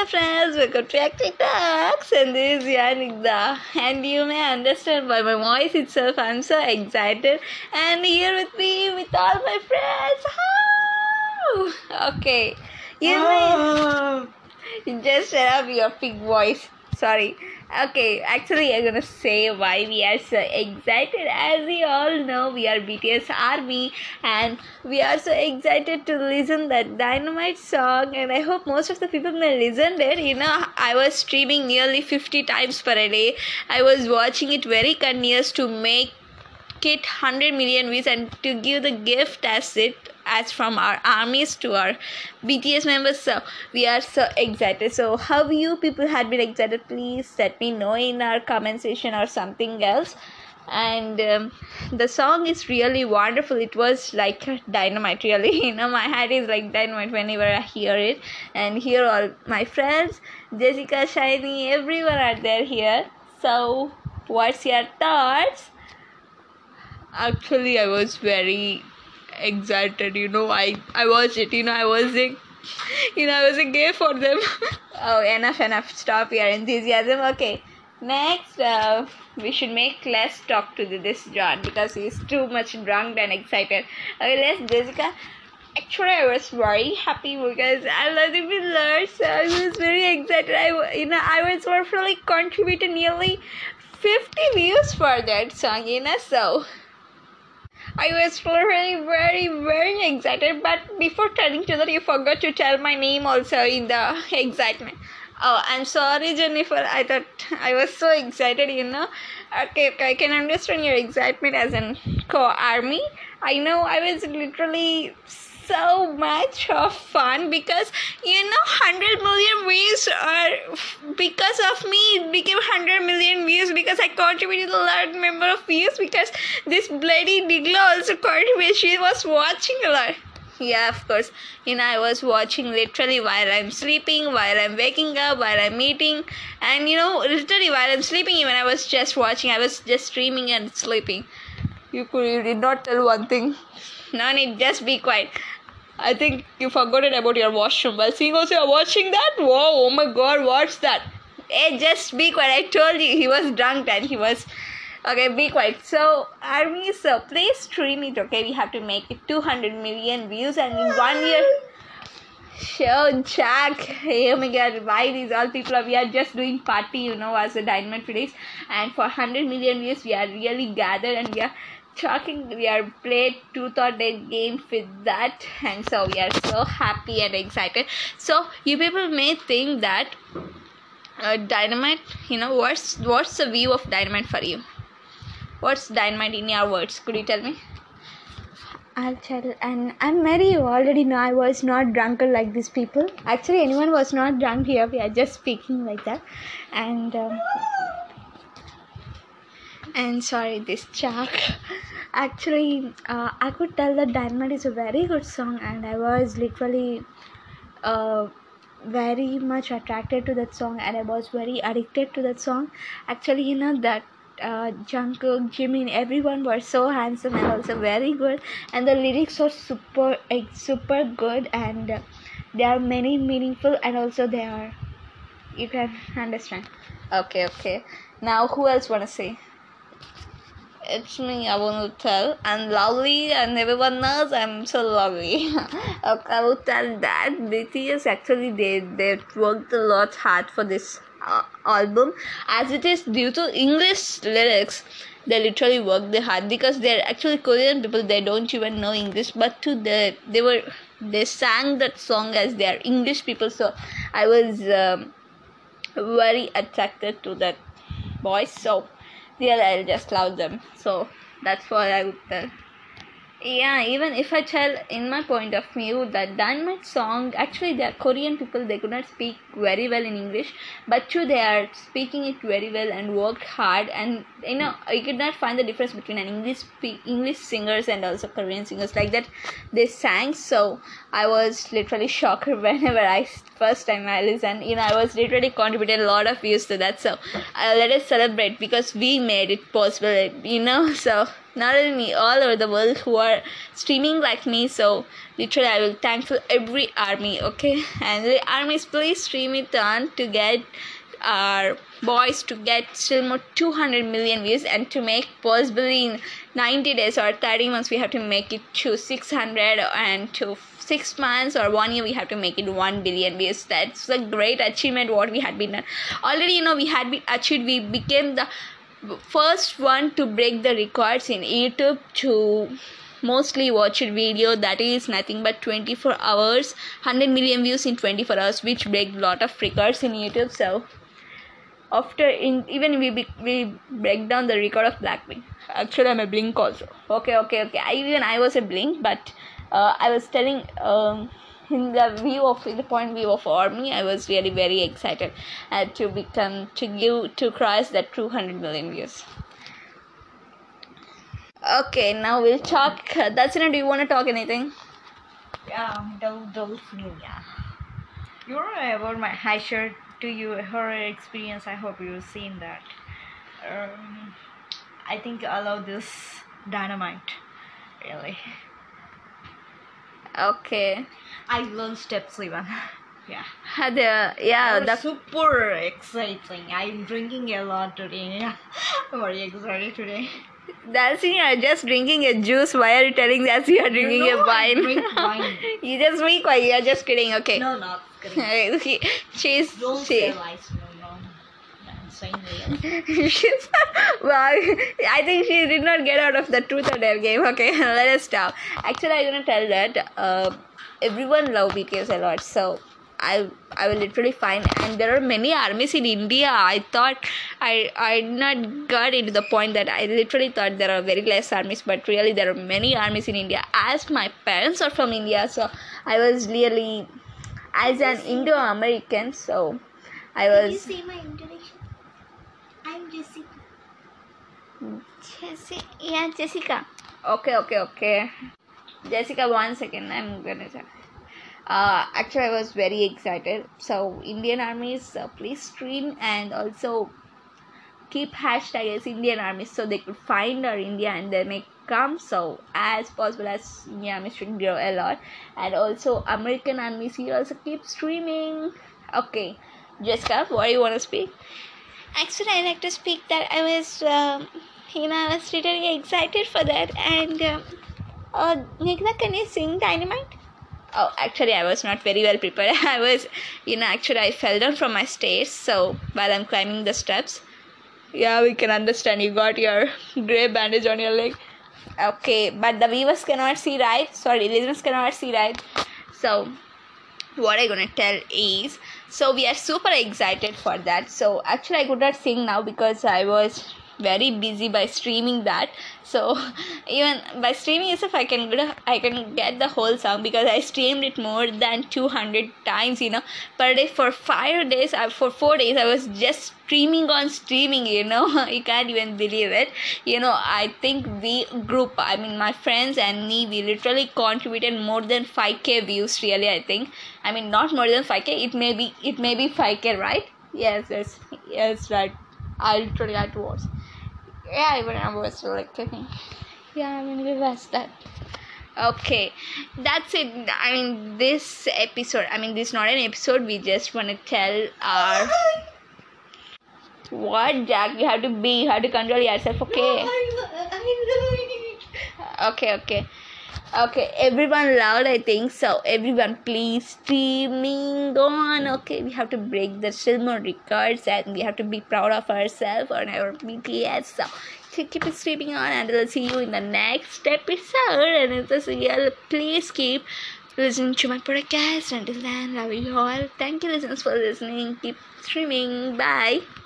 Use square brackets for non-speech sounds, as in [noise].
Hello friends, welcome to Active Talks. And this is Yanigda. And you may understand by my voice itself I'm so excited. And here with me with all my friends. Okay, you may [laughs] just shut up your big voice. Sorry. Okay, actually I'm gonna say why we are so excited. As we all know, we are BTS Army and we are so excited to listen that Dynamite song and I hope most of the people may listen it. You know, I was streaming nearly 50 times per day. I was watching it very continuous to make it 100 million views and to give the gift as it as from our armies to our bts members so we are so excited. So how you people had been excited please let me know in our comment section or something else. And um, the song is really wonderful. It was like dynamite really. [laughs] You know my head is like dynamite whenever i hear it. And here all my friends jessica shiny everyone are there here. So what's your thoughts? Actually i was very excited you know i i watched it you know i was a you know i was a gay for them. [laughs] Oh enough enough. Stop your enthusiasm. Okay next uh, we should make less talk to this john because he's too much drunk and excited. Okay let's jessica. Actually i was very happy because i love the Millers. so i was very excited. I you know i was worth really contributed nearly 50 views for that song you know so I was really very very excited, but before telling that, you forgot to tell my name also in the [laughs] excitement. Oh, I'm sorry, Jennifer. I thought I was so excited, you know. Okay, okay, I can understand your excitement as an co-army. I know I was literally so much of fun because you know 100 million views are because of me it became 100 million views because i contributed a large number of views because this bloody digla also contributed. She was watching a lot. Yeah of course. You know i was watching literally while i'm sleeping while i'm waking up while i'm eating. And you know literally while i'm sleeping even i was just watching i was just streaming and sleeping. You could you did not tell one thing. No need just be quiet I think you forgot it about your washroom. While seeing also you're watching that? Whoa, oh my god, what's that? Hey, just be quiet. I told you he was drunk and he was Okay, be quiet. So, Army, so please stream it, okay? We have to make it 200 million views and in one year. Show Jack. Oh my god, why these all people are we are just doing party, you know, as a Dynamite Release. And for 100 million views, we are really gathered and we are talking we are played truth or dare games with that and so we are so happy and excited so you people may think that uh, dynamite you know what's what's the view of dynamite for you what's dynamite in your words could you tell me I'll tell, and I'm Mary. You already know I was not drunken like these people. Actually, anyone was not drunk here. We are just speaking like that, and um, and sorry, this Chuck. Actually, uh, I could tell that Dynamite is a very good song, and I was literally uh, very much attracted to that song, and I was very addicted to that song. Actually, you know that uh, Jungkook, Jimin, everyone were so handsome and also very good, and the lyrics are super, like, super good, and uh, they are many meaningful, and also they are, you can understand. okay okay now who else wanna say it's me i want to tell i'm lovely and everyone knows i'm so lovely [laughs] okay, i will tell that bts actually they they worked a lot hard for this uh, album. As it is due to english lyrics they literally worked the hard because they're actually korean people they don't even know english but to the they were they sang that song as they are english people so i was um, very attracted to that boys so really I'll just love them. So that's what i would tell yeah even if i tell in my point of view that dynamite song actually they are korean people they could not speak very well in english but too they are speaking it very well and worked hard and you know you could not find the difference between an english speak english singers and also korean singers. Like that they sang so i was literally shocked [laughs] whenever i first time i listened you know i was literally contributed a lot of views to that so uh, let us celebrate because we made it possible you know [laughs] so not only all over the world who are streaming like me. So literally, I will thankful every army. Okay, [laughs] and the armies, please stream it on to get our boys to get still more 200 million views and to make possibly in 90 days or 30 months we have to make it to 600 and to six months or one year we have to make it 1 billion views that's a great achievement what we had been done already you know we had been achieved we became the first one to break the records in youtube to mostly watched video that is nothing but 24 hours 100 million views in 24 hours which break a lot of records in youtube. So after in even we be, we break down the record of blackpink. Actually i'm a blink also. Okay okay okay. I, even i was a blink but uh, i was telling um, in the view of the point view of army i was really very excited uh, to become to give to cross that 200 million views okay now we'll talk that's it do you want to talk anything Yeah, Dolphin. Yeah. You know about my high shirt to you horror experience. I hope you've seen that. Um, I think I love this dynamite. Really. Okay I learned steps even. Yeah. The, yeah the super exciting. I'm drinking a lot today. Yeah. I'm very excited today. That's you are just drinking a juice. Why are you telling that you are drinking a wine? drink [laughs] wine. you just drink wine. You are just kidding. Okay. No, not kidding. [laughs] She- She's Don't she. say lies. No, no. I'm saying real. She's [laughs] well. I think she did not get out of the truth or dare game. Okay, [laughs] let us stop. Actually, I'm gonna tell that uh, everyone love BTS a lot. So I I will literally find and there are many armies in India. I thought I I not got into the point that I literally thought there are very less armies, but really there are many armies in India. As my parents are from India, so I was really as an Indo American, so I Did you was my intonation? I'm Jessica. Yeah, Jessica. Okay, okay, okay. Jessica, one second. I'm gonna say. Uh, actually, I was very excited. So, Indian armies, uh, please stream and also keep hashtag as Indian armies so they could find our India and they may come. So, as possible as Indian armies should grow a lot. And also, American armies, you also keep streaming. Okay, Jessica, what do you want to speak? Actually, I like to speak that I was, um, you know, I was really excited for that. And, um, uh, Meghna, can you sing Dynamite? Oh, actually, I was not very well prepared. [laughs] I was, you know, actually, I fell down from my stairs. So while I'm climbing the steps, yeah, we can understand. You got your gray bandage on your leg. Okay, but the viewers cannot see, right? Sorry, listeners cannot see, right? So what I'm gonna tell is, so we are super excited for that. So actually, I could not sing now because I was very busy by streaming that. So [laughs] even by streaming itself i can get i can get the whole song because i streamed it more than 200 times you know. Per day for five days for four days i was just streaming on streaming you know. [laughs] You can't even believe it. You know i think we group i mean my friends and me we literally contributed more than 5k views really i think. I mean not more than 5k it may be it may be 5k right? Yes yes yes right. I literally had to watch yeah even i was like thinking yeah i mean we watched that. Okay that's it. I mean this episode i mean this is not an episode. We just want to tell our what jack you have to be you have to control yourself okay? Okay okay okay everyone loud i think so. Everyone please streaming on. Okay we have to break the silver records and we have to be proud of ourselves on our bts so keep streaming on and we'll see you in the next episode. And if this real please keep listening to my podcast. Until then love you all. Thank you listeners for listening. Keep streaming. Bye